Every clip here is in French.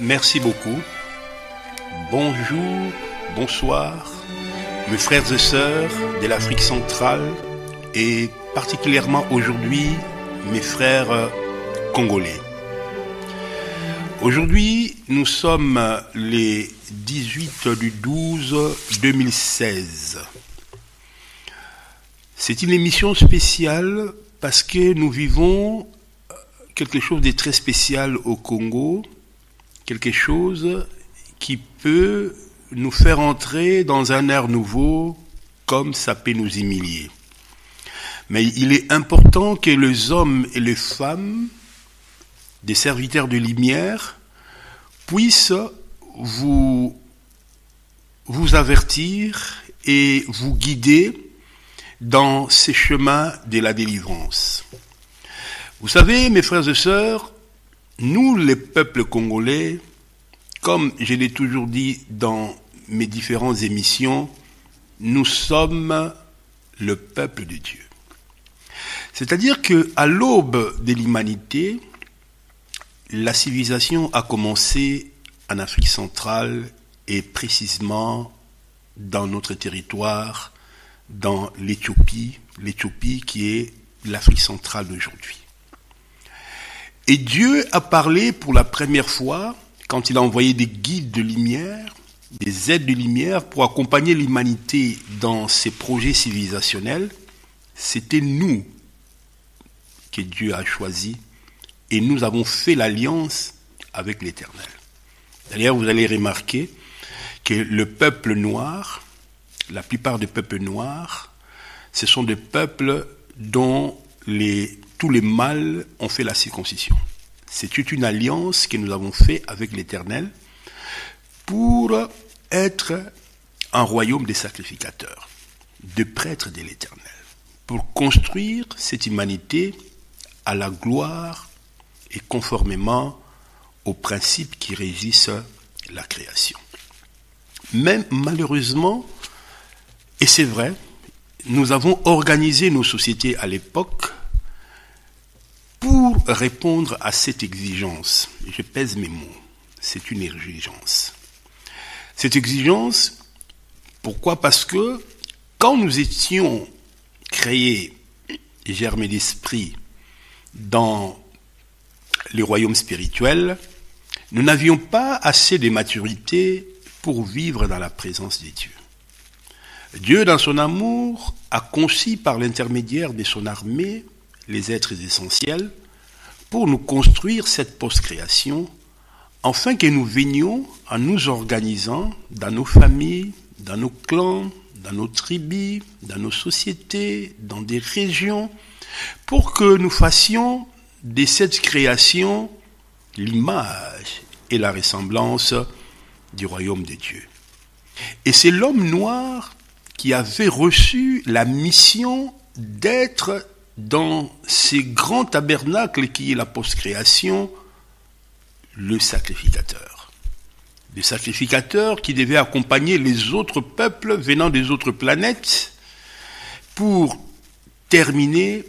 Merci beaucoup. Bonjour, bonsoir, mes frères et sœurs de l'Afrique centrale et particulièrement aujourd'hui mes frères congolais. Aujourd'hui, nous sommes les 18 du 12 2016. C'est une émission spéciale parce que nous vivons quelque chose de très spécial au Congo, quelque chose qui peut nous faire entrer dans un air nouveau comme ça peut nous humilier. Mais il est important que les hommes et les femmes, des serviteurs de lumière, puissent vous, vous avertir et vous guider dans ces chemins de la délivrance. Vous savez, mes frères et sœurs, nous, les peuples congolais, comme je l'ai toujours dit dans mes différentes émissions, nous sommes le peuple de Dieu. C'est-à-dire que à l'aube de l'humanité, la civilisation a commencé en Afrique centrale et précisément dans notre territoire, dans l'Éthiopie, l'Éthiopie qui est l'Afrique centrale d'aujourd'hui. Et Dieu a parlé pour la première fois quand il a envoyé des guides de lumière, des aides de lumière pour accompagner l'humanité dans ses projets civilisationnels. C'était nous que Dieu a choisi et nous avons fait l'alliance avec l'Éternel. D'ailleurs, vous allez remarquer que le peuple noir, la plupart des peuples noirs, ce sont des peuples dont les, tous les mâles ont fait la circoncision. C'est une alliance que nous avons faite avec l'Éternel pour être un royaume des sacrificateurs, de prêtres de l'Éternel, pour construire cette humanité à la gloire et conformément aux principes qui régissent la création. Mais malheureusement, et c'est vrai, nous avons organisé nos sociétés à l'époque pour répondre à cette exigence. Je pèse mes mots, c'est une exigence. Cette exigence, pourquoi? Parce que quand nous étions créés, germés d'esprit, dans les royaumes spirituels, nous n'avions pas assez de maturité pour vivre dans la présence de Dieu. Dieu, dans son amour, a conçu par l'intermédiaire de son armée les êtres essentiels pour nous construire cette post-création, afin que nous venions en nous organisant dans nos familles, dans nos clans, dans nos tribus, dans nos sociétés, dans des régions, pour que nous fassions de cette création l'image et la ressemblance du royaume de Dieu. Et c'est l'homme noir qui avait reçu la mission d'être dans ces grands tabernacles qui est la post-création, le sacrificateur. Le sacrificateur qui devait accompagner les autres peuples venant des autres planètes pour terminer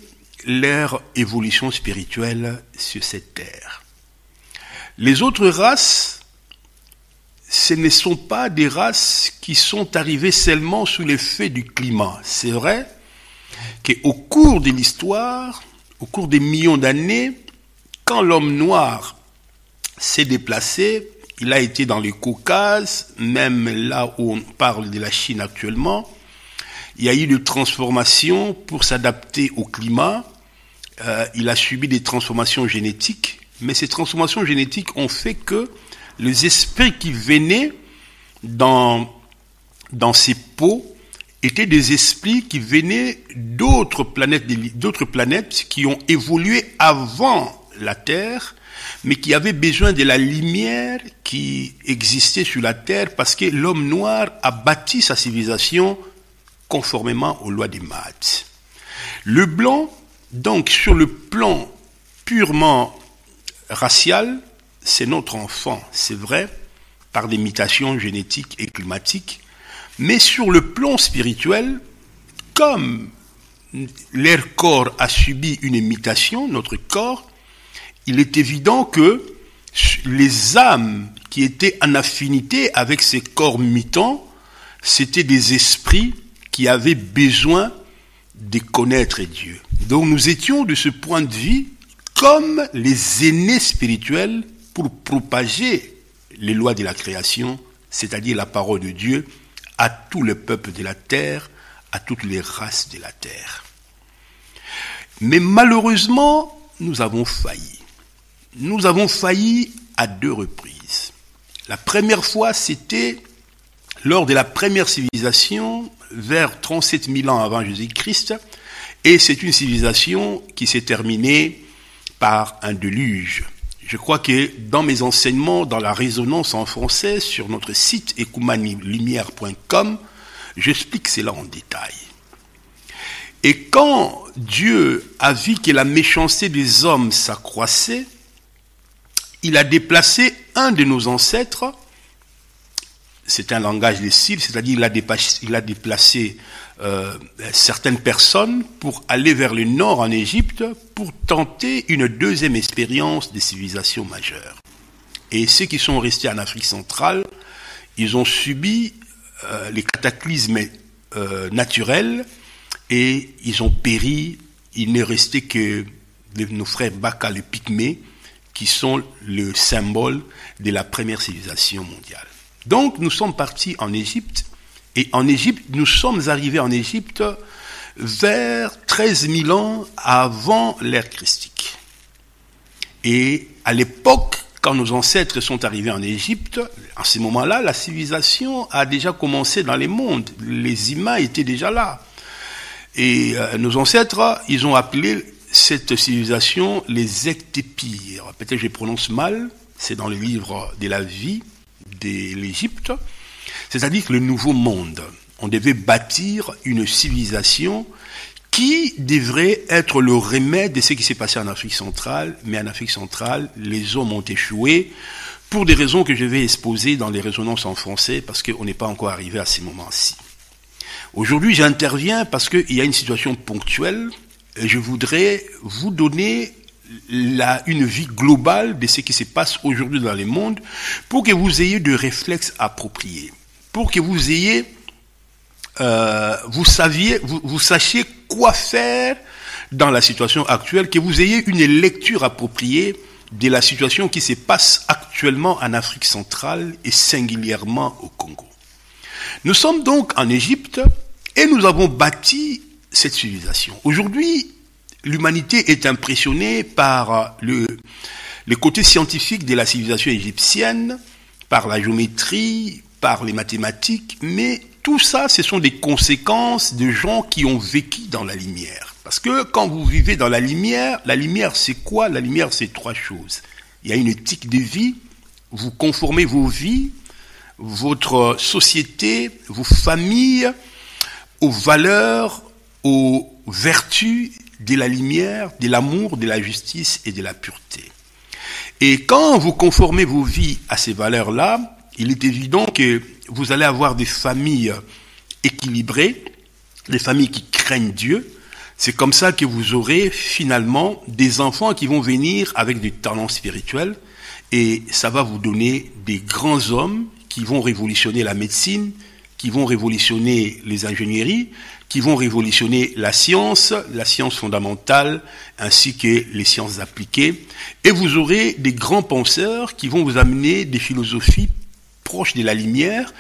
leur évolution spirituelle sur cette terre. Les autres races, ce ne sont pas des races qui sont arrivées seulement sous l'effet du climat. C'est vrai qu'au cours de l'histoire, au cours des millions d'années, quand l'homme noir s'est déplacé, il a été dans le Caucase, même là où on parle de la Chine actuellement, il y a eu des transformations pour s'adapter au climat. Euh, il a subi des transformations génétiques, mais ces transformations génétiques ont fait que les esprits qui venaient dans, dans ces peaux étaient des esprits qui venaient d'autres planètes, qui ont évolué avant la Terre, mais qui avaient besoin de la lumière qui existait sur la Terre parce que l'homme noir a bâti sa civilisation conformément aux lois des maths. Le blanc, donc sur le plan purement racial, c'est notre enfant, c'est vrai, par des mutations génétiques et climatiques, mais sur le plan spirituel, comme leur corps a subi une imitation, notre corps, il est évident que les âmes qui étaient en affinité avec ces corps mutants, c'était des esprits qui avaient besoin de connaître Dieu. Donc nous étions de ce point de vue comme les aînés spirituels pour propager les lois de la création, c'est-à-dire la parole de Dieu, à tout le peuple de la terre, à toutes les races de la terre. Mais malheureusement, nous avons failli. Nous avons failli à deux reprises. La première fois, c'était lors de la première civilisation, vers 37 000 ans avant Jésus-Christ, et c'est une civilisation qui s'est terminée par un déluge. Je crois que dans mes enseignements, dans la résonance en français, sur notre site ecumanilumière.com, j'explique cela en détail. Et quand Dieu a vu que la méchanceté des hommes s'accroissait, il a déplacé un de nos ancêtres, c'est un langage des cils, c'est-à-dire il il a déplacé euh, certaines personnes pour aller vers le nord en Égypte pour tenter une deuxième expérience de civilisation majeure. Et ceux qui sont restés en Afrique centrale, ils ont subi euh, les cataclysmes euh, naturels et ils ont péri. Il n'est resté que nos frères Baka, les Pygmées, qui sont le symbole de la première civilisation mondiale. Donc nous sommes partis en Égypte et en Égypte, nous sommes arrivés en Égypte vers 13 000 ans avant l'ère christique. Et à l'époque, quand nos ancêtres sont arrivés en Égypte, à ce moment-là, la civilisation a déjà commencé dans les mondes. Les humains étaient déjà là. Et euh, nos ancêtres, ils ont appelé cette civilisation les Ectépires. Peut-être que je prononce mal, c'est dans le livre de la vie de l'Égypte. C'est-à-dire que le nouveau monde, on devait bâtir une civilisation qui devrait être le remède de ce qui s'est passé en Afrique centrale. Mais en Afrique centrale, les hommes ont échoué pour des raisons que je vais exposer dans les résonances en français parce qu'on n'est pas encore arrivé à ces moments-ci. Aujourd'hui, j'interviens parce qu'il y a une situation ponctuelle et je voudrais vous donner la, une vie globale de ce qui se passe aujourd'hui dans le monde pour que vous ayez des réflexes appropriés, pour que vous ayez, euh, vous saviez, vous, sachiez quoi faire dans la situation actuelle, que vous ayez une lecture appropriée de la situation qui se passe actuellement en Afrique centrale et singulièrement au Congo. Nous sommes donc en Égypte et nous avons bâti cette civilisation. Aujourd'hui, l'humanité est impressionnée par le côté scientifique de la civilisation égyptienne, par la géométrie, par les mathématiques, mais tout ça, ce sont des conséquences de gens qui ont vécu dans la lumière. Parce que quand vous vivez dans la lumière, la lumière c'est quoi? La lumière c'est trois choses. Il y a une éthique de vie, vous conformez vos vies, votre société, vos familles aux valeurs, aux vertus de la lumière, de l'amour, de la justice et de la pureté. Et quand vous conformez vos vies à ces valeurs-là, il est évident que vous allez avoir des familles équilibrées, des familles qui craignent Dieu. C'est comme ça que vous aurez finalement des enfants qui vont venir avec des talents spirituels et ça va vous donner des grands hommes qui vont révolutionner la médecine, qui vont révolutionner les ingénieries, qui vont révolutionner la science, la science fondamentale, ainsi que les sciences appliquées. Et vous aurez des grands penseurs qui vont vous amener des philosophies proches de la lumière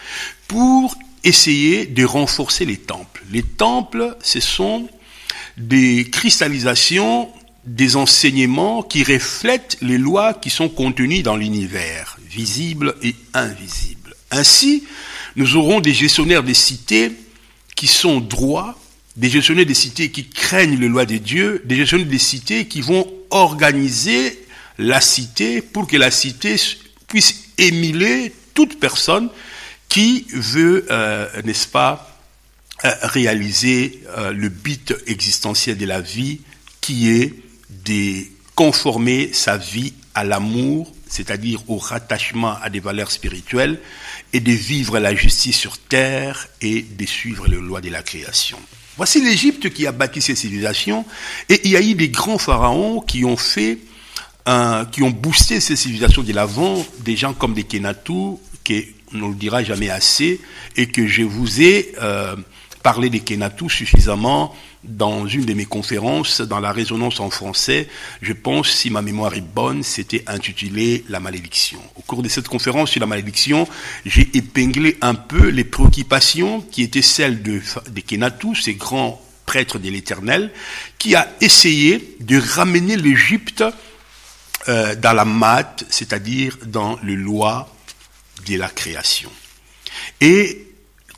pour essayer de renforcer les temples. Les temples, ce sont des cristallisations des enseignements qui reflètent les lois qui sont contenues dans l'univers, visibles et invisibles. Ainsi, nous aurons des gestionnaires des cités qui sont droits, des gestionnaires des cités qui craignent les lois de Dieu, des gestionnaires des cités qui vont organiser la cité pour que la cité puisse émuler toute personne qui veut, euh, n'est-ce pas, euh, réaliser euh, le but existentiel de la vie qui est de conformer sa vie à l'amour, c'est-à-dire au rattachement à des valeurs spirituelles, et de vivre la justice sur terre et de suivre les lois de la création. Voici l'Égypte qui a bâti cette civilisation et il y a eu des grands pharaons qui ont fait qui ont boosté ces civilisations de l'avant, des gens comme des Kenatu, qui on ne le dira jamais assez, et que je vous ai euh, parlé des Kenatu suffisamment dans une de mes conférences, dans la résonance en français, je pense, si ma mémoire est bonne, c'était intitulé La malédiction. Au cours de cette conférence sur la malédiction, j'ai épinglé un peu les préoccupations qui étaient celles de, des Kenatu, ces grands prêtres de l'Éternel, qui a essayé de ramener l'Égypte euh, dans la mat, c'est-à-dire dans le loi de la création. Et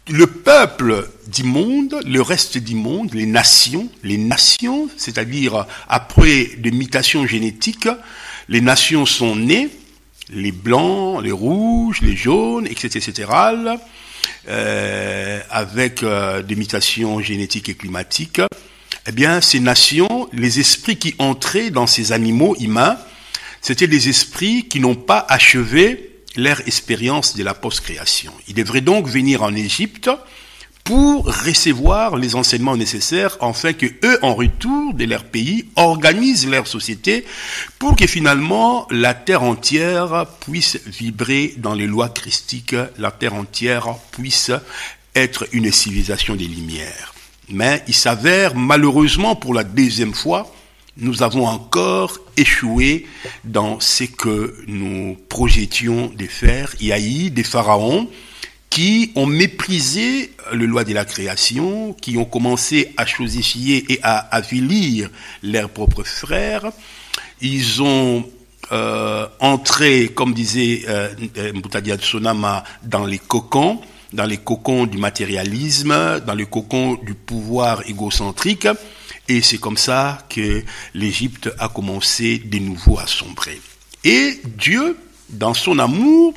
le peuple du monde, le reste du monde, les nations, les nations, c'est-à-dire après des mutations génétiques, les nations sont nées, les blancs, les rouges, les jaunes, etc., etc., euh, avec euh, des mutations génétiques et climatiques. Eh bien, ces nations, les esprits qui entraient dans ces animaux humains, c'était des esprits qui n'ont pas achevé leur expérience de la post-création. Ils devraient donc venir en Égypte pour recevoir les enseignements nécessaires afin que eux, en retour de leur pays, organisent leur société pour que finalement la terre entière puisse vibrer dans les lois christiques, la terre entière puisse être une civilisation des Lumières. Mais il s'avère malheureusement pour la deuxième fois nous avons encore échoué dans ce que nous projetions de faire. Il y a eu des pharaons qui ont méprisé le loi de la création, qui ont commencé à chosifier et à avilir leurs propres frères. Ils ont euh, entré, comme disait euh, dans les cocons, dans les cocons du matérialisme, dans les cocons du pouvoir égocentrique. Et c'est comme ça que l'Égypte a commencé de nouveau à sombrer. Et Dieu, dans son amour,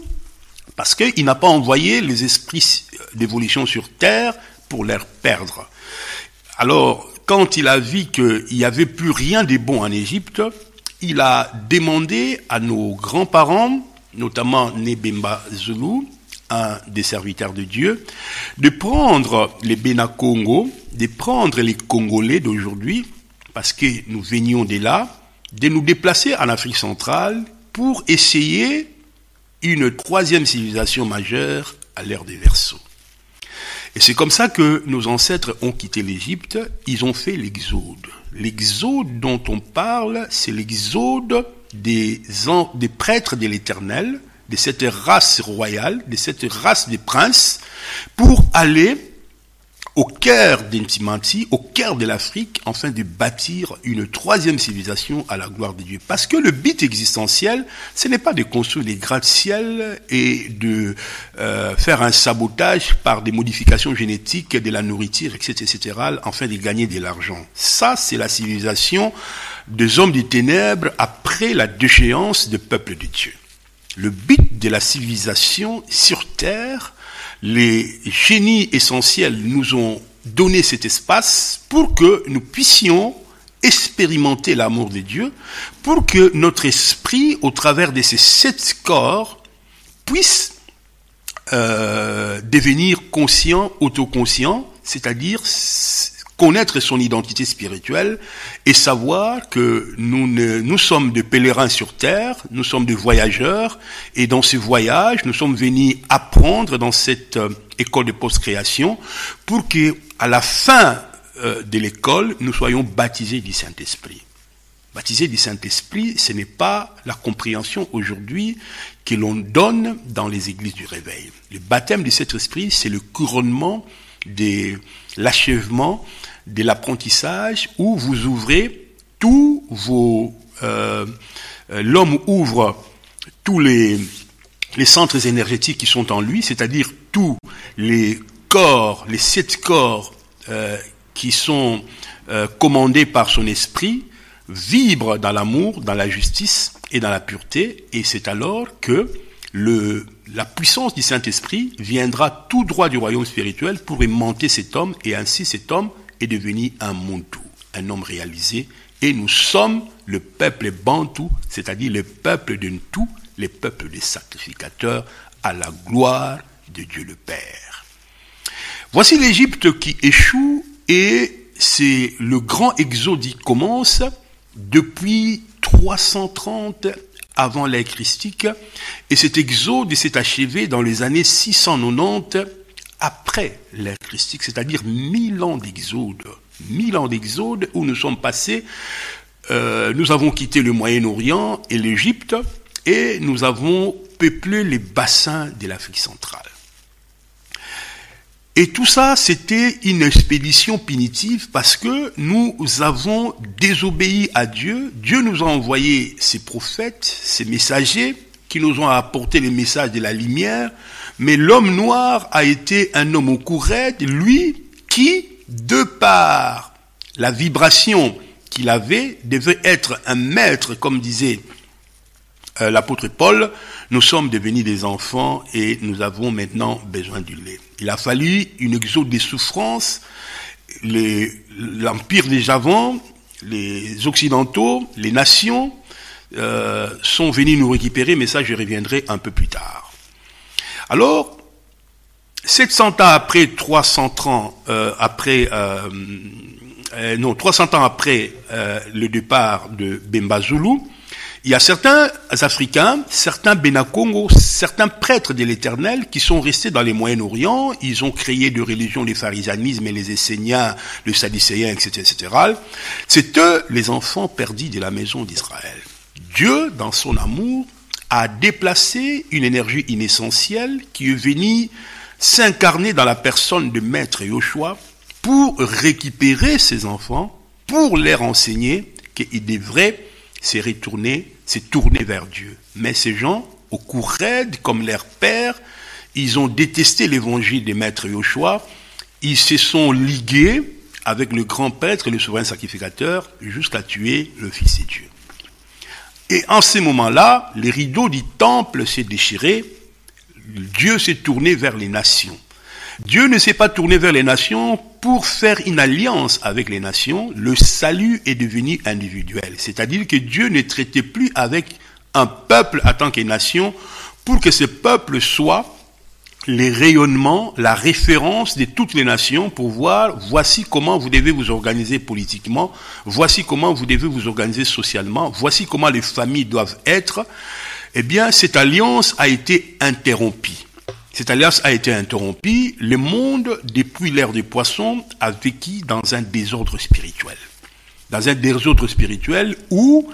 parce qu'il n'a pas envoyé les esprits d'évolution sur terre pour les perdre. Alors, quand il a vu qu'il n'y avait plus rien de bon en Égypte, il a demandé à nos grands-parents, notamment Nebemba Zulu, des serviteurs de Dieu, de prendre les Béna-Congo, de prendre les Congolais d'aujourd'hui, parce que nous venions de là, de nous déplacer en Afrique centrale pour essayer une troisième civilisation majeure à l'ère des Verseaux. Et c'est comme ça que nos ancêtres ont quitté l'Égypte, ils ont fait l'exode. L'exode dont on parle, c'est l'exode des prêtres de l'Éternel, de cette race royale, de cette race des princes, pour aller au cœur d'Intimanti, au cœur de l'Afrique, afin de bâtir une troisième civilisation à la gloire de Dieu. Parce que le but existentiel, ce n'est pas de construire des gratte-ciel et de euh, faire un sabotage par des modifications génétiques de la nourriture, etc., etc., afin de gagner de l'argent. Ça, c'est la civilisation des hommes des ténèbres après la déchéance du peuple de Dieu le but de la civilisation sur Terre, les génies essentiels nous ont donné cet espace pour que nous puissions expérimenter l'amour de Dieu, pour que notre esprit, au travers de ces sept corps, puisse euh, devenir conscient, autoconscient, c'est-à-dire connaître son identité spirituelle et savoir que nous, nous sommes des pèlerins sur terre, nous sommes des voyageurs, et dans ce voyage, nous sommes venus apprendre dans cette euh, école de post-création pour que, à la fin euh, de l'école, nous soyons baptisés du Saint-Esprit. Baptisés du Saint-Esprit, ce n'est pas la compréhension aujourd'hui que l'on donne dans les églises du réveil. Le baptême du Saint-Esprit, c'est le couronnement de l'achèvement de l'apprentissage où vous ouvrez tous vos... Euh, euh, l'homme ouvre tous les, les centres énergétiques qui sont en lui, c'est-à-dire tous les corps, les sept corps euh, qui sont commandés par son esprit, vibrent dans l'amour, dans la justice et dans la pureté, et c'est alors que le, la puissance du Saint-Esprit viendra tout droit du royaume spirituel pour aimanter cet homme, et ainsi cet homme est devenu un Muntu, un homme réalisé, et nous sommes le peuple bantou, c'est-à-dire le peuple de tout, le peuple des sacrificateurs, à la gloire de Dieu le Père. Voici l'Égypte qui échoue et c'est le grand exode qui commence depuis 330 avant l'ère christique, et cet exode s'est achevé dans les années 690 après l'ère christique, c'est-à-dire mille ans d'exode, mille ans d'exode où nous sommes passés, euh, nous avons quitté le Moyen-Orient et l'Égypte, et nous avons peuplé les bassins de l'Afrique centrale. Et tout ça, c'était une expédition punitive parce que nous avons désobéi à Dieu. Dieu nous a envoyé ses prophètes, ses messagers, qui nous ont apporté les messages de la lumière. Mais l'homme noir a été un homme au courette, lui qui, de par la vibration qu'il avait, devait être un maître, comme disait euh, l'apôtre Paul, nous sommes devenus des enfants et nous avons maintenant besoin du lait. Il a fallu une exode des souffrances. L'empire des Javans, les Occidentaux, les nations euh, sont venus nous récupérer, mais ça je reviendrai un peu plus tard. Alors, 700 ans après, 300 ans euh, après, euh, non, 300 ans après le départ de Bemba Zulu, il y a certains Africains, certains Benakongo, certains prêtres de l'Éternel qui sont restés dans les Moyen-Orient. Ils ont créé de religions, les pharisianismes et les Esséniens, le Sadducéen, etc., etc. C'est eux, les enfants perdus de la maison d'Israël. Dieu, dans son amour, a déplacé une énergie inessentielle qui est venue s'incarner dans la personne de Maître Yoshua pour récupérer ses enfants, pour leur enseigner qu'ils devraient se retourner c'est tourné vers Dieu. Mais ces gens, au coup raide, comme leur père, ils ont détesté l'évangile des maîtres Yoshua, ils se sont ligués avec le grand prêtre et le souverain sacrificateur jusqu'à tuer le Fils de Dieu. Et en ces moments-là, les rideaux du temple s'est déchirés, Dieu s'est tourné vers les nations. Dieu ne s'est pas tourné vers les nations pour faire une alliance avec les nations. Le salut est devenu individuel. C'est-à-dire que Dieu ne traitait plus avec un peuple en tant que nation pour que ce peuple soit les rayonnements, la référence de toutes les nations pour voir voici comment vous devez vous organiser politiquement, voici comment vous devez vous organiser socialement, voici comment les familles doivent être. Eh bien, cette alliance a été interrompue. Cette alliance a été interrompue. Le monde, depuis l'ère des poissons, a vécu dans un désordre spirituel. Dans un désordre spirituel où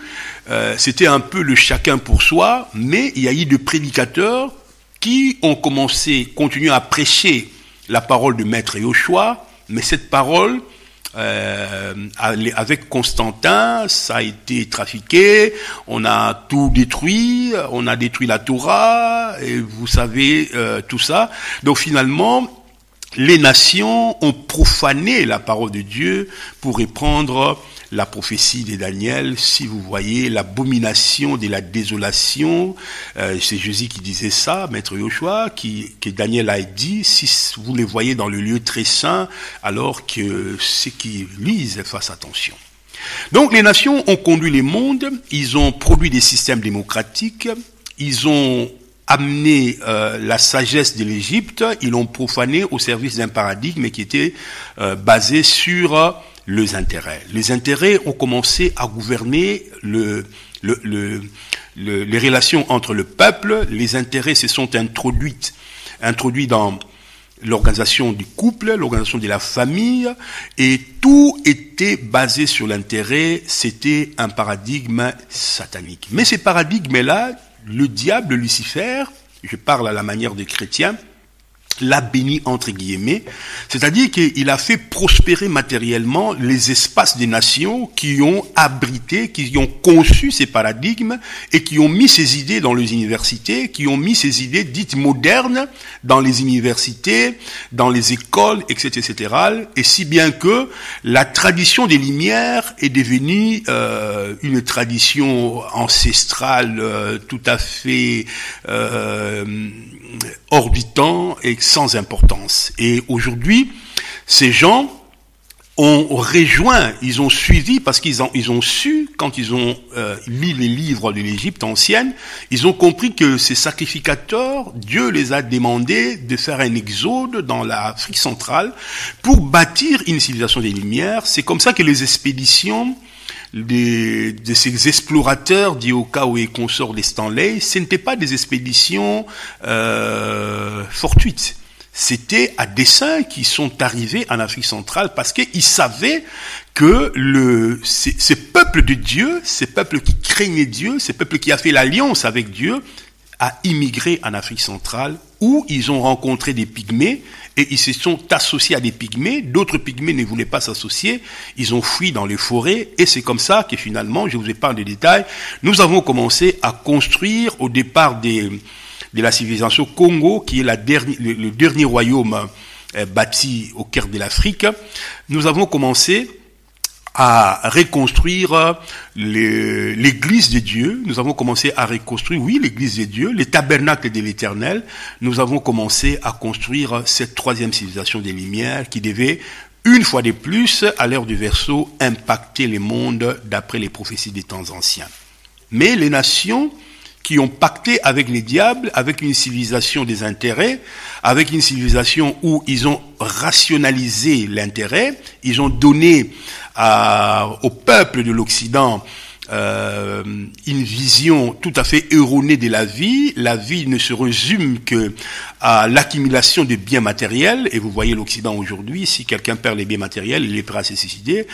euh, c'était un peu le chacun pour soi, mais il y a eu des prédicateurs qui ont commencé, continué à prêcher la parole de Maître Yoshua, mais cette parole euh, avec Constantin, ça a été trafiqué, on a tout détruit, on a détruit la Torah, et vous savez euh, tout ça. Donc finalement, les nations ont profané la parole de Dieu pour reprendre la prophétie de Daniel, si vous voyez l'abomination de la désolation, euh, c'est Jésus qui disait ça, Maître Yoshua, qui, que Daniel a dit, si vous les voyez dans le lieu très saint, alors que ceux qui lisent fassent attention. Donc les nations ont conduit les mondes, ils ont produit des systèmes démocratiques, ils ont amené euh, la sagesse de l'Égypte, ils l'ont profané au service d'un paradigme qui était euh, basé sur les intérêts. Les intérêts ont commencé à gouverner le, le, les relations entre le peuple. Les intérêts se sont introduits, introduits dans l'organisation du couple, l'organisation de la famille, et tout était basé sur l'intérêt. C'était un paradigme satanique. Mais ces paradigmes-là, le diable, Lucifer, je parle à la manière des chrétiens, l'a béni entre guillemets, c'est-à-dire qu'il a fait prospérer matériellement les espaces des nations qui ont abrité, qui ont conçu ces paradigmes et qui ont mis ces idées dans les universités, qui ont mis ces idées dites modernes dans les universités, dans les écoles, etc., etc. Et si bien que la tradition des Lumières est devenue euh, une tradition ancestrale euh, tout à fait euh, orbitant et sans importance. Et aujourd'hui, ces gens ont rejoint, ils ont suivi, parce qu'ils ont, ils ont su, quand ils ont euh, lu les livres de l'Égypte ancienne, ils ont compris que ces sacrificateurs, Dieu les a demandé de faire un exode dans l'Afrique centrale pour bâtir une civilisation des Lumières. C'est comme ça que les expéditions de, de ces explorateurs d'Ioka et consorts des Stanley, ce n'étaient pas des expéditions euh, fortuites. C'était à dessein qu'ils sont arrivés en Afrique centrale parce qu'ils savaient que le, ces, ces, peuples de Dieu, ces peuples qui craignaient Dieu, ces peuples qui a fait l'alliance avec Dieu, a immigré en Afrique centrale où ils ont rencontré des pygmées et ils se sont associés à des pygmées. D'autres pygmées ne voulaient pas s'associer. Ils ont fui dans les forêts et c'est comme ça que finalement, je vous épargne des détails, nous avons commencé à construire au départ des, de la civilisation Congo, qui est la le, le, dernier royaume euh, bâti au cœur de l'Afrique. Nous avons commencé à reconstruire l'église de Dieu. Nous avons commencé à reconstruire, oui, l'église de Dieu, les tabernacles de l'éternel. Nous avons commencé à construire cette troisième civilisation des Lumières qui devait, une fois de plus, à l'heure du verso, impacter les mondes d'après les prophéties des temps anciens. Mais les nations qui ont pacté avec les diables, avec une civilisation des intérêts, avec une civilisation où ils ont rationalisé l'intérêt, ils ont donné à, au peuple de l'Occident euh, une vision tout à fait erronée de la vie. La vie ne se résume que à l'accumulation de biens matériels. Et vous voyez l'Occident aujourd'hui, si quelqu'un perd les biens matériels, il est prêt à se suicider.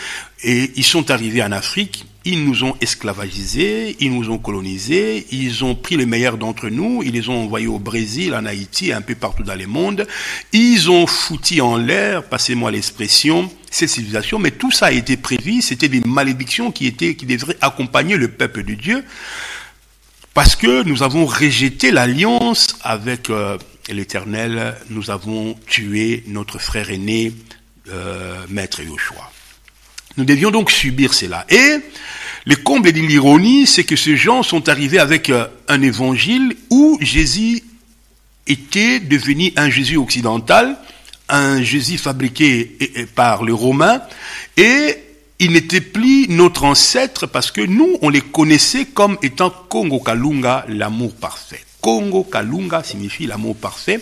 Et ils sont arrivés en Afrique, ils nous ont esclavagisés, ils nous ont colonisés, ils ont pris les meilleurs d'entre nous, ils les ont envoyés au Brésil, en Haïti, un peu partout dans le monde. Ils ont foutu en l'air, passez-moi l'expression, cette civilisation, mais tout ça a été prévu, c'était des malédictions qui étaient, qui devraient accompagner le peuple de Dieu, parce que nous avons rejeté l'alliance avec euh, l'Éternel, nous avons tué notre frère aîné, euh, Maître Yoshua. Nous devions donc subir cela. Et le comble de l'ironie, c'est que ces gens sont arrivés avec euh, un évangile où Jésus était devenu un Jésus occidental, un Jésus fabriqué par les Romains, et il n'était plus notre ancêtre parce que nous, on les connaissait comme étant Kongo Kalunga, l'amour parfait. Kongo Kalunga signifie l'amour parfait.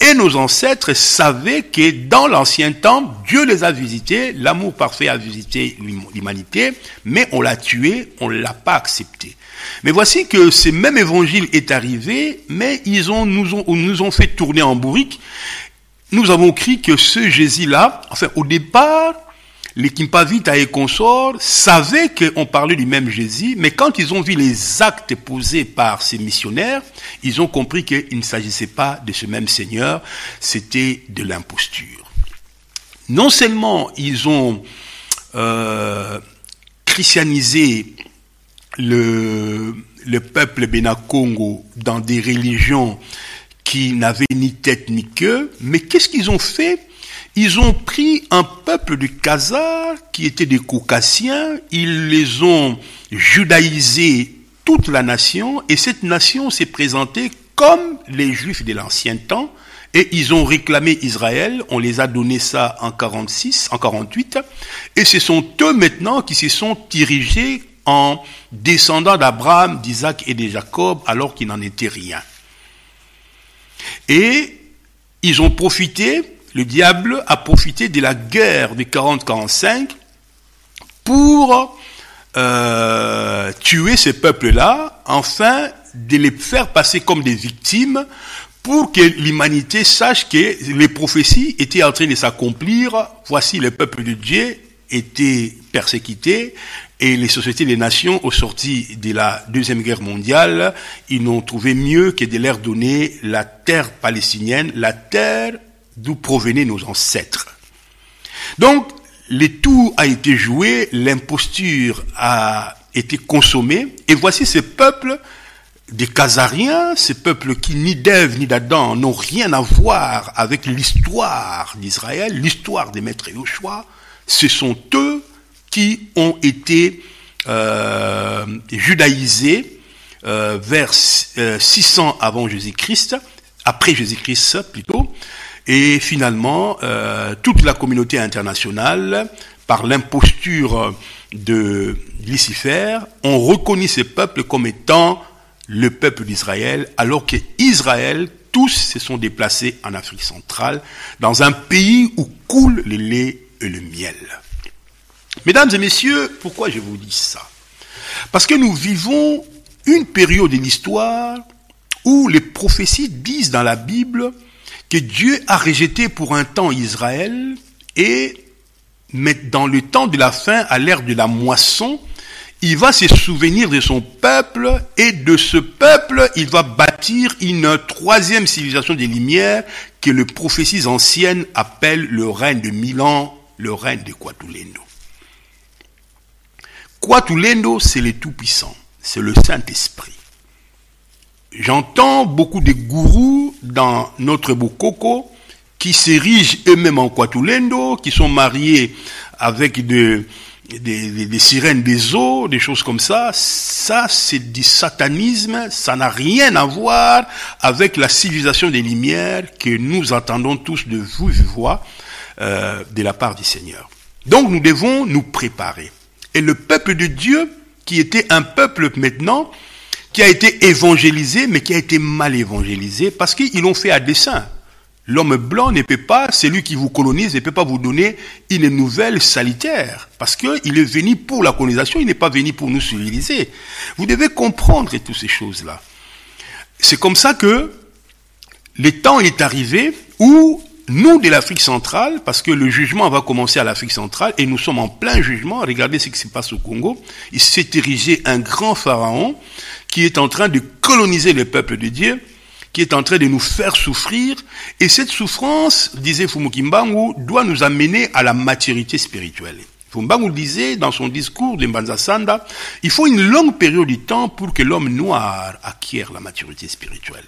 Et nos ancêtres savaient que dans l'ancien temps, Dieu les a visités, l'amour parfait a visité l'humanité, mais on l'a tué, on ne l'a pas accepté. Mais voici que ce même évangile est arrivé, mais ils ont, nous, ont, nous ont fait tourner en bourrique. Nous avons cru que ce Jésus-là, enfin au départ, les Kimpavita et consorts savaient qu'on parlait du même Jésus, mais quand ils ont vu les actes posés par ces missionnaires, ils ont compris qu'il ne s'agissait pas de ce même Seigneur, c'était de l'imposture. Non seulement ils ont euh, christianisé le, le peuple Benakongo dans des religions qui n'avaient ni tête ni queue, mais qu'est-ce qu'ils ont fait? Ils ont pris un peuple de Khazars qui étaient des Caucasiens, ils les ont judaïsés toute la nation. Et cette nation s'est présentée comme les Juifs de l'ancien temps. Et ils ont réclamé Israël, on les a donné ça en 46, en 48 et ce sont eux maintenant qui se sont dirigés en descendants d'Abraham, d'Isaac et de Jacob alors qu'il n'en était rien. Et ils ont profité le diable a profité de la guerre de 40-45 pour euh, tuer ces peuples-là, enfin de les faire passer comme des victimes pour que l'humanité sache que les prophéties étaient en train de s'accomplir. Voici le peuple de Dieu était persécuté et les sociétés des nations, au sorti de la Deuxième Guerre mondiale, ils n'ont trouvé mieux que de leur donner la terre palestinienne, la terre d'où provenaient nos ancêtres. Donc, le tout a été joué, l'imposture a été consommée, et voici ces peuples des Khazariens, ces peuples qui ni d'Ève ni d'Adam n'ont rien à voir avec l'histoire d'Israël, l'histoire des maîtres Yoshua, ce sont eux qui ont été euh, judaïsés euh, vers 600 euh, avant Jésus-Christ, après Jésus-Christ plutôt, et finalement, euh, toute la communauté internationale, par l'imposture de Lucifer, ont reconnu ces peuples comme étant le peuple d'Israël, alors que Israël, tous se sont déplacés en Afrique centrale, dans un pays où coule le lait et le miel. Mesdames et messieurs, pourquoi je vous dis ça? Parce que nous vivons une période de l'histoire où les prophéties disent dans la Bible que Dieu a rejeté pour un temps Israël et mais dans le temps de la fin, à l'ère de la moisson, il va se souvenir de son peuple et de ce peuple, il va bâtir une troisième civilisation des Lumières que les prophéties anciennes appellent le règne de Milan, le règne de Quatulendo. Quatulendo, c'est le Tout-Puissant, c'est le Saint-Esprit. J'entends beaucoup de gourous dans notre Bokoko qui s'érigent eux-mêmes en Quatulendo, qui sont mariés avec des, des, sirènes des eaux, des choses comme ça. Ça, c'est du satanisme. Ça n'a rien à voir avec la civilisation des Lumières que nous attendons tous de vous, voix, euh, de la part du Seigneur. Donc, nous devons nous préparer. Et le peuple de Dieu, qui était un peuple maintenant, qui a été évangélisé, mais qui a été mal évangélisé, parce qu'ils l'ont fait à dessein. L'homme blanc ne peut pas, celui qui vous colonise, ne peut pas vous donner une nouvelle salitaire. Parce qu'il est venu pour la colonisation, il n'est pas venu pour nous civiliser. Vous devez comprendre toutes ces choses-là. C'est comme ça que le temps est arrivé où nous de l'Afrique centrale, parce que le jugement va commencer à l'Afrique centrale, et nous sommes en plein jugement, regardez ce qui se passe au Congo, il s'est érigé un grand pharaon qui est en train de coloniser le peuple de Dieu, qui est en train de nous faire souffrir. Et cette souffrance, disait Fumukimbangu, doit nous amener à la maturité spirituelle. Fumbangu disait dans son discours de Mbanza il faut une longue période de temps pour que l'homme noir acquiert la maturité spirituelle.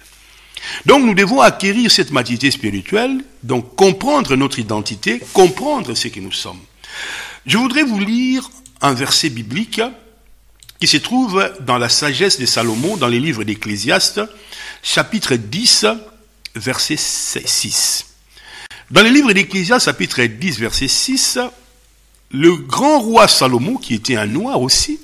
Donc nous devons acquérir cette maturité spirituelle, donc comprendre notre identité, comprendre ce que nous sommes. Je voudrais vous lire un verset biblique qui se trouve dans la sagesse de Salomon, dans les livres d'Ecclésiaste, chapitre 10, verset 6. Dans le livre d'Ecclésiaste, chapitre 10, verset 6, le grand roi Salomon, qui était un noir aussi,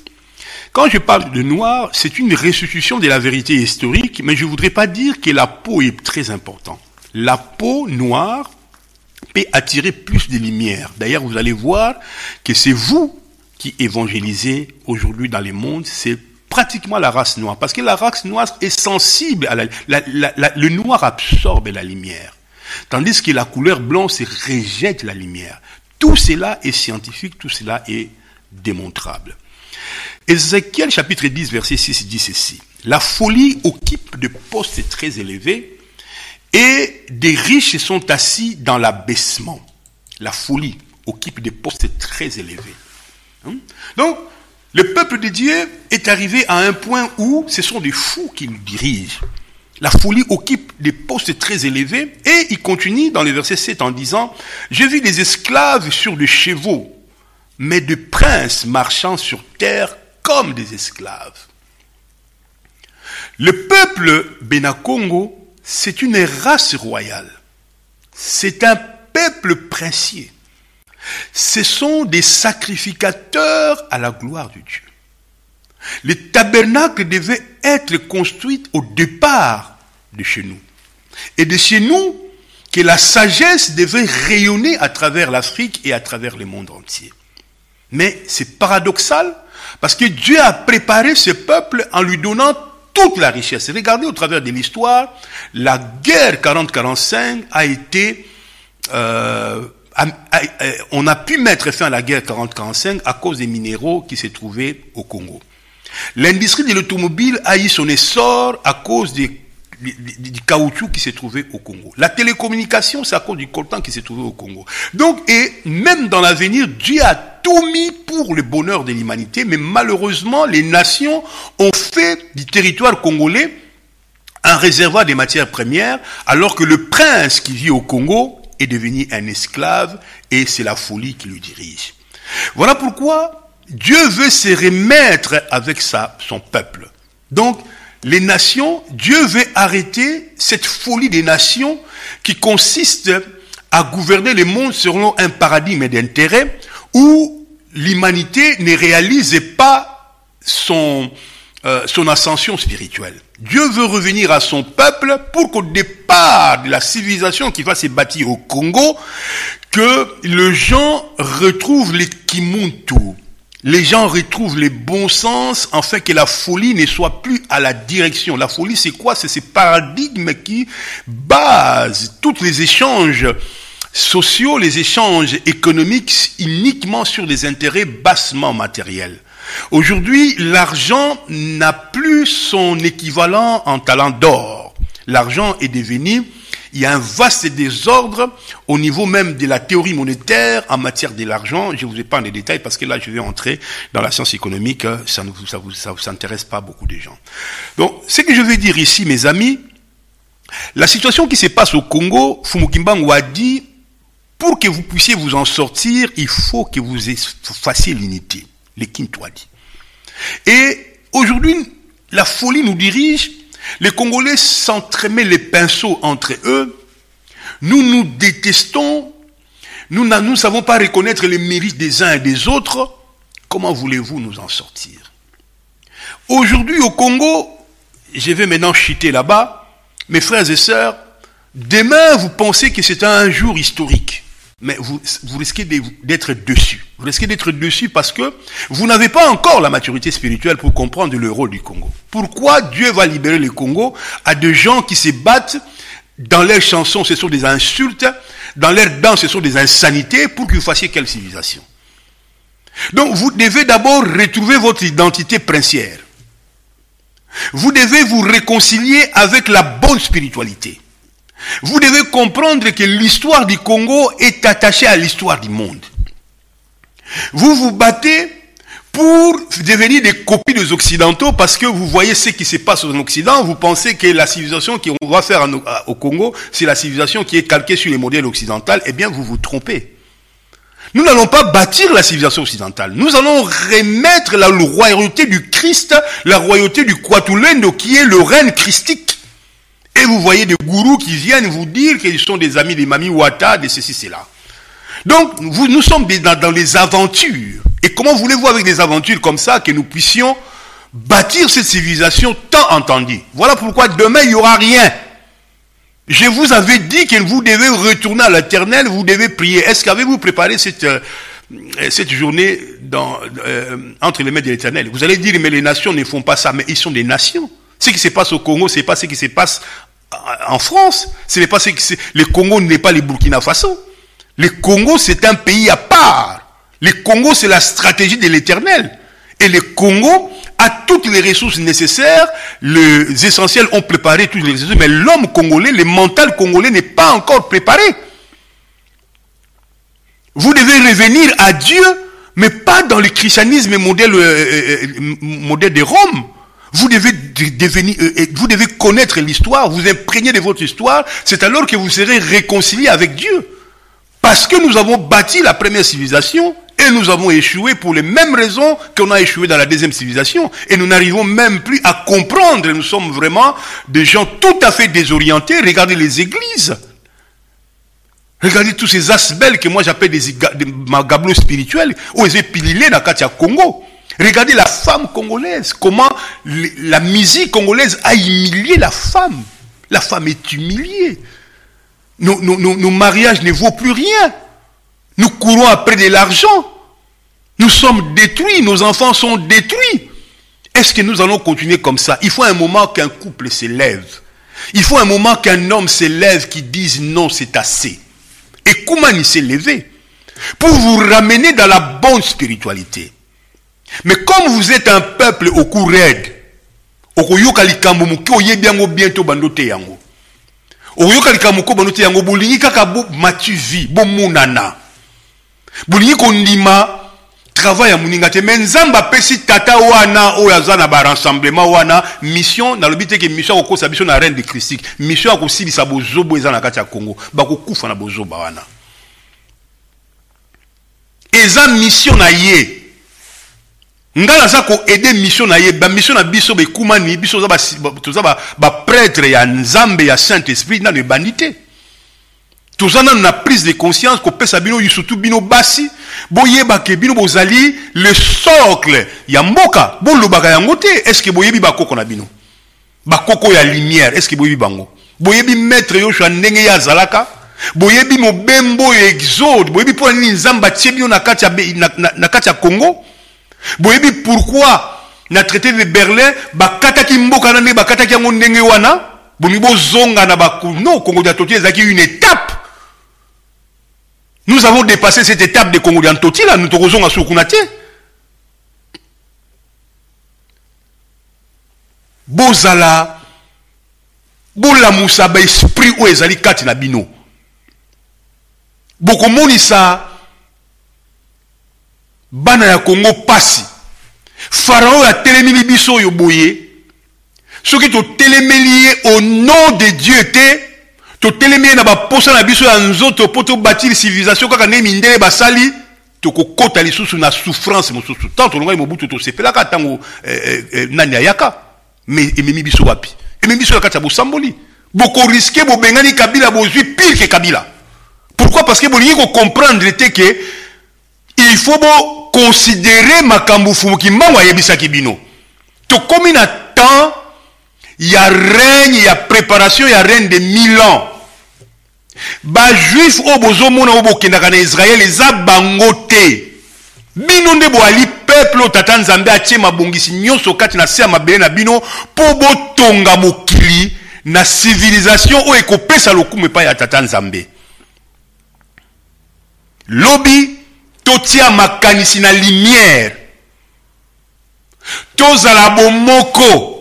quand je parle de noir, c'est une restitution de la vérité historique, mais je ne voudrais pas dire que la peau est très importante. La peau noire peut attirer plus de lumière. D'ailleurs, vous allez voir que c'est vous qui évangélisez aujourd'hui dans le monde, c'est pratiquement la race noire, parce que la race noire est sensible à la, le noir absorbe la lumière, tandis que la couleur blanche rejette la lumière. Tout cela est scientifique, tout cela est démontrable. Ézéchiel chapitre 10 verset 6 dit ceci. La folie occupe des postes très élevés et des riches sont assis dans l'abaissement. La folie occupe des postes très élevés. Hein? Donc, le peuple de Dieu est arrivé à un point où ce sont des fous qui nous dirigent. La folie occupe des postes très élevés et il continue dans le verset 7 en disant, j'ai vu des esclaves sur des chevaux, mais des princes marchant sur terre comme des esclaves. Le peuple Benakongo, c'est une race royale. C'est un peuple princier ce sont des sacrificateurs à la gloire de Dieu. Le tabernacle devait être construit au départ de chez nous. Et de chez nous, que la sagesse devait rayonner à travers l'Afrique et à travers le monde entier. Mais c'est paradoxal, parce que Dieu a préparé ce peuple en lui donnant toute la richesse. Regardez au travers de l'histoire, la guerre 40-45 a été euh, on a pu mettre fin à la guerre 40-45 à cause des minéraux qui se trouvaient au Congo. L'industrie de l'automobile a eu son essor à cause du, caoutchouc qui se trouvait au Congo. La télécommunication, c'est à cause du coltan qui se trouvait au Congo. Donc, et même dans l'avenir, Dieu a tout mis pour le bonheur de l'humanité, mais malheureusement, les nations ont fait du territoire congolais un réservoir des matières premières, alors que le prince qui vit au Congo est devenu un esclave et c'est la folie qui le dirige. Voilà pourquoi Dieu veut se remettre avec sa, son peuple. Donc, les nations, Dieu veut arrêter cette folie des nations qui consiste à gouverner le monde selon un paradigme d'intérêt où l'humanité ne réalise pas son, euh, son ascension spirituelle. Dieu veut revenir à son peuple pour qu'au départ de la civilisation qui va se bâtir au Congo, que les gens retrouvent les kimuntu. Les gens retrouvent les bons sens, afin que la folie ne soit plus à la direction. La folie, c'est quoi? C'est ce paradigme qui base tous les échanges sociaux, les échanges économiques uniquement sur des intérêts bassement matériels. Aujourd'hui, l'argent n'a plus son équivalent en talent d'or. L'argent est devenu, il y a un vaste désordre au niveau même de la théorie monétaire en matière de l'argent. Je vous épargne les détails parce que là, je vais entrer dans la science économique. Ça ne vous, ça vous, ça vous intéresse pas beaucoup de gens. Donc, ce que je veux dire ici, mes amis, la situation qui se passe au Congo, Fumukimbangu a dit, pour que vous puissiez vous en sortir, il faut que vous fassiez l'unité les. Et aujourd'hui, la folie nous dirige. Les Congolais s'entremêlent les pinceaux entre eux. Nous nous détestons. Nous ne savons pas reconnaître les mérites des uns et des autres. Comment voulez-vous nous en sortir? Aujourd'hui au Congo, je vais maintenant chuter là-bas, mes frères et sœurs, demain vous pensez que c'est un jour historique? Mais vous, vous risquez d'être dessus. Vous risquez d'être dessus parce que vous n'avez pas encore la maturité spirituelle pour comprendre le rôle du Congo. Pourquoi Dieu va libérer le Congo à des gens qui se battent dans leurs chansons, ce sont des insultes, dans leurs danses, ce sont des insanités, pour que vous fassiez quelle civilisation? Donc vous devez d'abord retrouver votre identité princière. Vous devez vous réconcilier avec la bonne spiritualité. Vous devez comprendre que l'histoire du Congo est attachée à l'histoire du monde. Vous vous battez pour devenir des copies des Occidentaux parce que vous voyez ce qui se passe en Occident, vous pensez que la civilisation qu'on va faire au Congo, c'est la civilisation qui est calquée sur les modèles occidentaux, eh bien vous vous trompez. Nous n'allons pas bâtir la civilisation occidentale. Nous allons remettre la royauté du Christ, la royauté du Kwatulendo, qui est le règne christique. Et vous voyez des gourous qui viennent vous dire qu'ils sont des amis des Mami Wata, de ceci, cela. Donc, vous, nous sommes dans, dans les aventures. Et comment voulez-vous avec des aventures comme ça que nous puissions bâtir cette civilisation tant entendue? Voilà pourquoi demain, il n'y aura rien. Je vous avais dit que vous devez retourner à l'éternel, vous devez prier. Est-ce qu'avez-vous préparé cette, euh, cette journée dans, euh, entre les mains de l'éternel? Vous allez dire, mais les nations ne font pas ça, mais ils sont des nations. Ce qui se passe au Congo, c'est pas ce qui se passe en France. Ce n'est pas ce qui le Congo n'est pas le Burkina Faso. Le Congo, c'est un pays à part. Le Congo, c'est la stratégie de l'éternel. Et le Congo a toutes les ressources nécessaires. Les essentiels ont préparé toutes les ressources. Mais l'homme congolais, le mental congolais n'est pas encore préparé. Vous devez revenir à Dieu, mais pas dans le christianisme modèle, euh, euh, euh, modèle de Rome. Vous devez devenir, euh, vous devez connaître l'histoire, vous imprégner de votre histoire. C'est alors que vous serez réconcilié avec Dieu. Parce que nous avons bâti la première civilisation et nous avons échoué pour les mêmes raisons qu'on a échoué dans la deuxième civilisation. Et nous n'arrivons même plus à comprendre. Nous sommes vraiment des gens tout à fait désorientés. Regardez les églises. Regardez tous ces asbels que moi j'appelle des, des magablos spirituels. Où ils pililés dans le Congo. Regardez la femme congolaise, comment la musique congolaise a humilié la femme. La femme est humiliée. Nos, mariages ne vaut plus rien. Nous courons après de l'argent. Nous sommes détruits, nos enfants sont détruits. Est-ce que nous allons continuer comme ça? Il faut un moment qu'un couple s'élève. Il faut un moment qu'un homme s'élève qui dise non, c'est assez. Et comment il s'est levé? Pour vous ramener dans la bonne spiritualité. Mais comme vous êtes un peuple au cou raide, okoyoka likambo moke oyebi yango bientôt bando te yango okoyoka likambo moko bando te yango bolingi kaka matu vi bomonana bolingi kondima travail ya moninga te. Me nzambe apesi tata wana oyo aza na barassemblement wana mission nalobi te ke mission akokosa biso na reine de christique. Mission ya kosilisa bozobo eza na kati ya congo. Bakokufa na bozoba wana. Eza mission na ye ngai naza koede mission na ye bamission na biso bekumani biso toza baprêtre ya nzambe ya saint esprit nano ebandi te toza nano na prise de conscience kopesa bino surtout bino basi boyebake bino bozali le socle ya mboka. Bolobaka yango te est ce que boyebi bakoko na bino? Bakoko ya lumière est ce que boyebi bango boyebi maître yoshua ndenge ye azalaka? Boyebi mobembo oyo exode? Boyebi mpo nini nzambe atie bino na kati ya, na, boyebi pourquoi na traité de berlin bakataki mboka na ndenge bakataki yango ndenge wana? Bolingi bozonga na baku non congo d'antoti ezalaki une étape. Nous avons dépassé cette étape de congo d'antoti là. Nous tokozonga suku kuna te bozala bolamusa baesprit oyo ezali kati na bino. Bokomonisa bana ya kongo pasi. Farao oyo atelemeli biso oyo boye. Soki totelemeli ye au nom de dieu te totelemi ye na baposa na biso ya nzoto mpo tobati civilisation kaka ndenge mindele basali tokokɔta lisusu na souffrance mosusu. Ntango tolongaki mobutu tosepelaka ntango eh, eh, eh, nani ayaka. Me ememi biso wapi? Ememi biso na kati ya bosamboli. Bokoriske bobengani kabila bozwi pire ke kabila. Pourquoi? Parce que bolingi kocomprendre te ke il faut boconsidere makambo fumuki mbango ayebisaki bino. Tokomi na temps ya règne ya préparation ya règne de mille ans. Bajuif oyo bozomona oyo bokendaka na israele eza bango te. Bino nde boali peuple oyo tata nzambe atie mabongisi nyonso kati na se ya mabele na bino mpo botonga mokili na civilisation oyo ekopesa lokumu epai ya tata nzambe. Lobi totia makanisi na lumière. Tozala bomoko.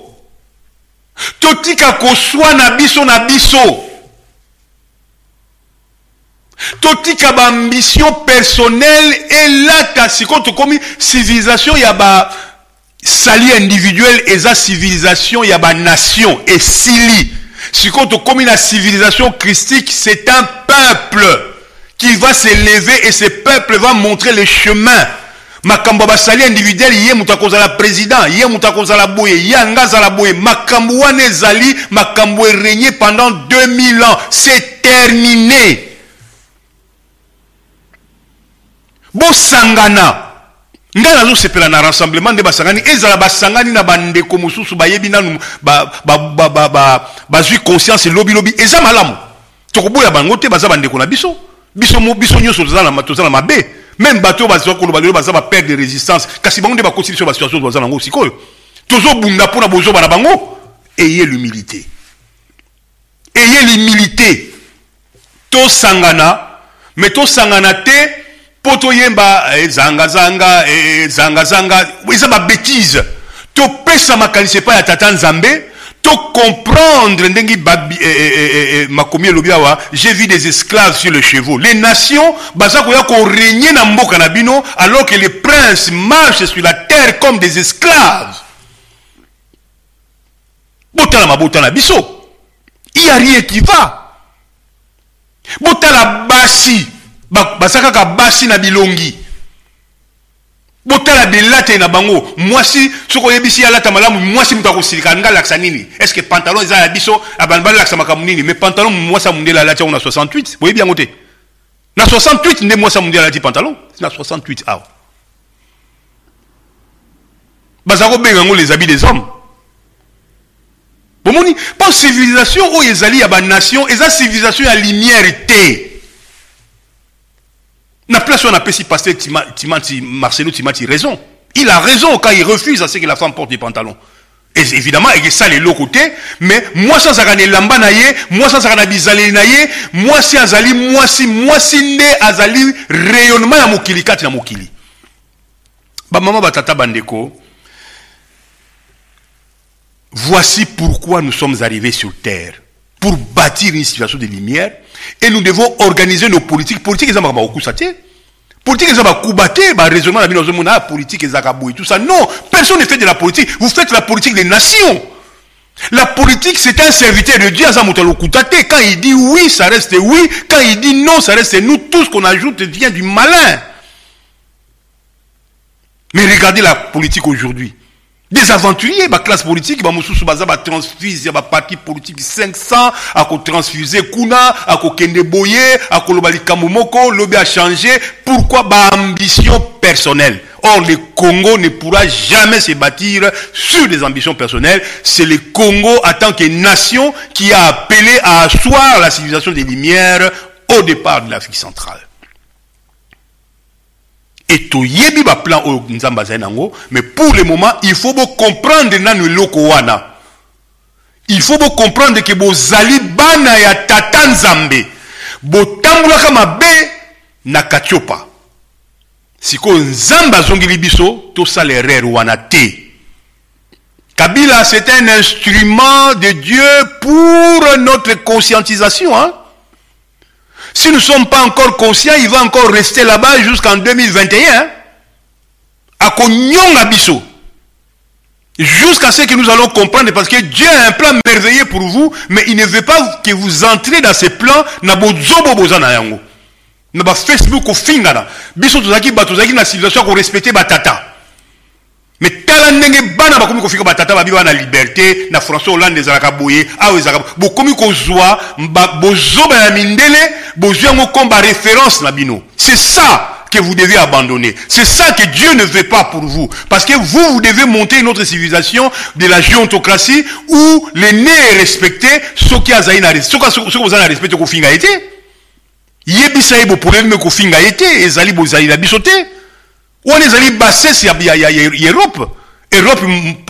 Totika koswana biso na biso. Totika baambition personnelle elata sikoyo tokomi civilisation ya basali individuel eza civilisation ya banation esili sikoyo tokomi na civilisation christique c'est un peuple qui va s'élever et ce peuple va montrer le chemin. Makambo basali individuel ye moto akozala président ye moto akozala boye ye anga azala boye. Makambo wana ezali makambo eregne pendant 2000 ans. C'est terminé. Bosangana. Ngai nazosepela na rassemblement nde basangani. Ezala basangani na bandeko mosusu bayebi nanu bazwi conscience lobilobi. Eza malamu. Tokoboya bango te baza bandeko na biso biso biso nyonso toza na mabe. Même bato bazwa koloba lelo baza baperte de résistance. Kasi bango nde bakoti biso basituation baza nango sikoyo. Tozobunda mpona bozoba na bango. Eye l'humilité. Eye l'humilité. Tosangana me tosangana te mpo toyemba ezangazanga ezangazanga eza babétise topesa makanisi epai ya tata nzambe tocomprendre ndenge makomi elobi awa j'ai vu des esclaves sur le chevaux. Les nations baza koya korégner na mboka na bino alors que les princes marchent sur la terre comme des esclaves. Botala mabota na biso. Il y a rien qui va. Botala basi baza kaka basi na bilongi botala belate na bango. Mwasi soki oyebisi ye alata malamu mwasi moto akosilika. Nga alakisa nini? Est ce que pantalon eza ya biso? Abandi balakisa makambo nini? Mais pantalon mwasi ya mondele alati yango na 68 boyebi yango te. Na 68 nde mwasi ya mondele alati pantalon? Na 68 awa. Baza kobenga yango les habits des hommes. Bomoni mpo civilisation oyo ezali ya banation eza civilisation ya lumière te na place on appelle si pasteur Timati, Marcelo Timati raison. Il a raison quand il refuse à ce que la femme porte des pantalons. Et évidemment, il y a ça les l'autre côté, mais moi sans azali lamba na ye, moi sans azali bizali na ye, moi si azali, moi si, moi si ne azali rayonnement ya mokili kati na mokili. Ba maman batata bandeko, voici pourquoi nous sommes arrivés sur terre. Pour bâtir une situation de lumière, et nous devons organiser nos politiques. Politique, ils ont Politique, ils ont raisonnement, la politique, ils ont tout ça. Non, personne ne fait de la politique. Vous faites la politique des nations. La politique, c'est un serviteur de Dieu. Quand il dit oui, ça reste oui. Quand il dit non, ça reste nous. Tout ce qu'on ajoute vient du malin. Mais regardez la politique aujourd'hui. Des aventuriers ba classe politique baza ba transfuse ba parti politique 500 ako transfuser kuna ako kende boye ako loba likambo moko lobi a changer pourquoi? Ba ambition personnelle Or, le Congo ne pourra jamais se bâtir sur des ambitions personnelles. C'est le Congo, en tant que nation, qui a appelé à asseoir la civilisation des Lumières au départ de l'Afrique centrale. Et tout yebi ba plan au nzamba nango, mais pour le moment, il faut vous comprendre nanu loko wana. Il faut vous comprendre que bozali bana ya tata nzambe. Botambulaka mabe na katiopa. sikoyo nzambe biso tosala erreur wana te kabila c'est un instrument de dieu pour notre conscientisation hein? Si nous ne sommes pas encore conscients il va encore rester là-bas jusqu'en 2021 akonyonga biso jusqu'à ce que nous allons comprendre parce que Dieu a un plan merveilleux pour vous mais il ne veut pas que vous entrez dans ce plan na bozobo bozana yango. Na bafacebook ofingana biso tozalaki bato tozalaki na civilisation ya korespecte batata me tala ndenge bana bakomi kofika batata babi bana liberté na françois hollande ezalaka boye awa ezalaka bokomi kozwa bozoba ya mindele bozwi yango comme baréférence na bino c'est ça que vous devez abandonner. C'est ça que Dieu ne veut pas pour vous. Parce que vous, vous devez monter une autre civilisation de la géontocratie où l'aîné est respecté, ce qui a respecté, ce été. yebisa ye boproblème me kofinga ye te ezali bozali na biso te wana ezali basese ya, ya, ya, erope erope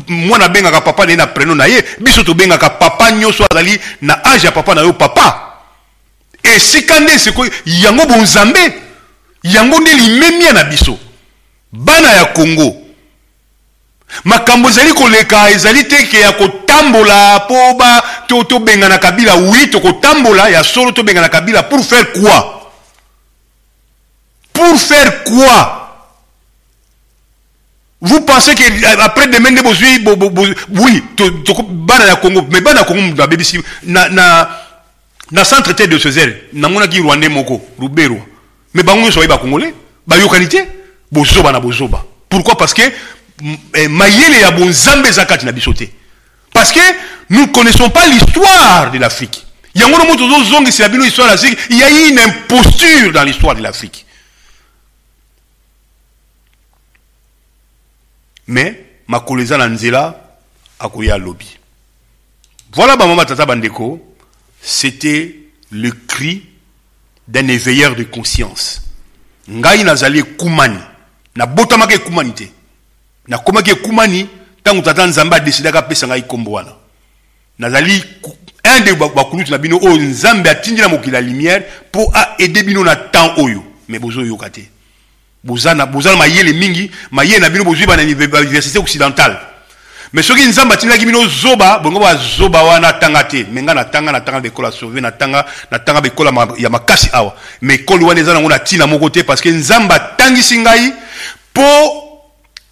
mwana abengaka papa na ye na preno na ye biso tobengaka papa nyonso azali na age ya papa na yo papa. Esika nde sikoyo yango bonzambe yango nde limemia na biso. Bana ya kongo makambo ezali koleka ezali te ke ya kotambola mpo ba to tobengana kabila wi tokotambola ya solo tobengana kabila pour faire quoi? Pour faire quoi vous pensez que après demain nde bozwi oui congo mais bana congo na, na, na centre de namonaki rwandais moko ruberwa. Mais bakongole bayokani te bozoba na pourquoi? Parce que Eh, mayele ya bonzambe eza kati na biso te. Parce que nous connaissons pas l'histoire de l'afrique. De l'afrique il y a une imposture dans l'histoire de l'afrique mais makolo eza na nzela akoya alobi voilà tata bandeko c'était le cri d'un éveilleur de conscience. Ngai nazali ekumani nabotamaka ekumani te. Nakomaki ekumani ntango tata nzambe adesidaka apesa ngai nkombo wana. Nazali un de bakulutu na bino oyo nzambe atindi na mokili ya lumière mpo aede bino na temps oyo. Me bozoyoka te boza na mayele mingi mayele na bino bozwi bana université occidentale. Me soki nzambe atindaki bino zoba bongo bazoba wana atanga te. Me ngai natanga natanga baekola sauve natanga natanga baekola ya makasi awa. Me ekolo wana eza nango na ntina moko te parce que nzambe atangisi ngai mpo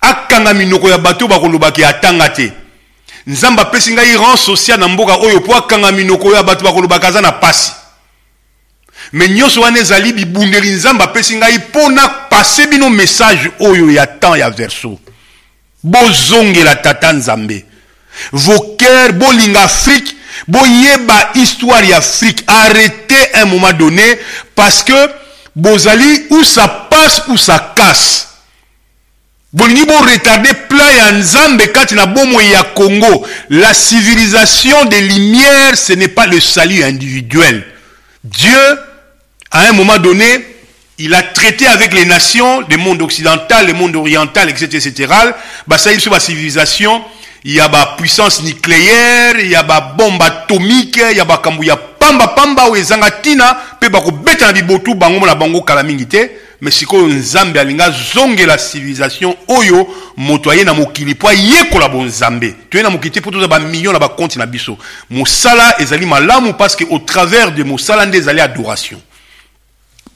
akanga minoko ya bato bakolobaki atanga te. Nzambe apesi ngai rang social na mboka oyo mpo akanga minoko ya bato bakolobaka aza na pasi me nyonso wana ezali bibundeli nzambe apesi ngai mpo napase bino message oyo ya temps ya verso. Bozongela tata nzambe. Cœurs bolinga afrique boyeba histoire ya afrique. Arrêtez un moment donné parce que bozali où ça passe où ça casse. Bolingi boretarde plan ya nzambe kati na bomoi ya congo. La civilisation des lumières ce n'est pas le salut individuel. Dieu à un moment donné il a traité avec les nations le monde occidental le monde oriental etc etc basali biso bacivilisation ya bapuissance nucléaire ya babombe atomique ya bakambo ya pambapamba oyo ezanga ntina mpe bakobeta na bibotu bango na bango kala mingi te. Me sikoyo nzambe alingi azongela civilisation oyo moto aye na mokili mpo ayekola bonzambe toye na mokili te mpo toza bamillion na bakonti na biso. Mosala ezali malamu parce que au travers de mosala nde ezali adoration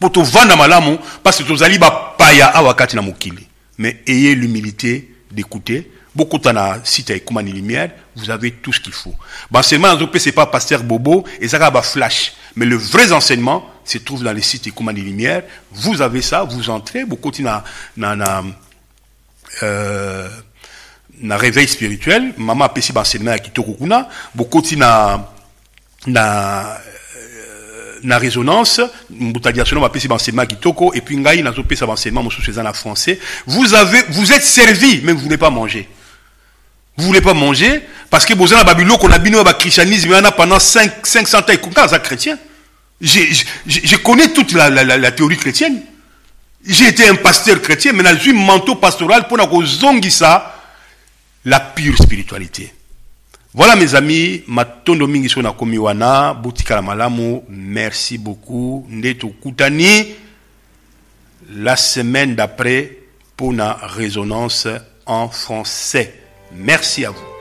mpo tovanda malamu parce que tozali bapaya awa kati na mokili. Mais ayez l'humilité d'écouter. Bokota na site ya ekumani lumière vous avez tout ce qu'il faut. Baenseignement nazopesa pas pasteur bobo ezaka baflash mais le vrai enseignement se trouve dans les sites Ekumani Lumière. Vous avez ça, vous entrez, continuez na, na, na, euh, na réveil spirituel. Mama apesi baenseignement ya kitoko kuna. Bokoti na na na résonance mbuta diasono bapesi baenseignement kitoko et puis ngai nazopesa baenseignement mosusu eza na français vous avez vous êtes servi mais vous voulez pas manger. Vous voulez pas manger parce que boza na babiloko na bino ya bachristianisme wana pendant 5, 500 ans ekoka aza chrétien. Je, je, je connais toute la, la, la, la théorie chrétienne. J'ai été un pasteur chrétien mais nazwi manteau pastoral mpona kozongisa la pure spiritualité voilà mes amis matondo mingi so nakomi wana botikala malamu merci beaucoup. Nde tokutani la semaine d'après mpona résonance en français. Merci à vous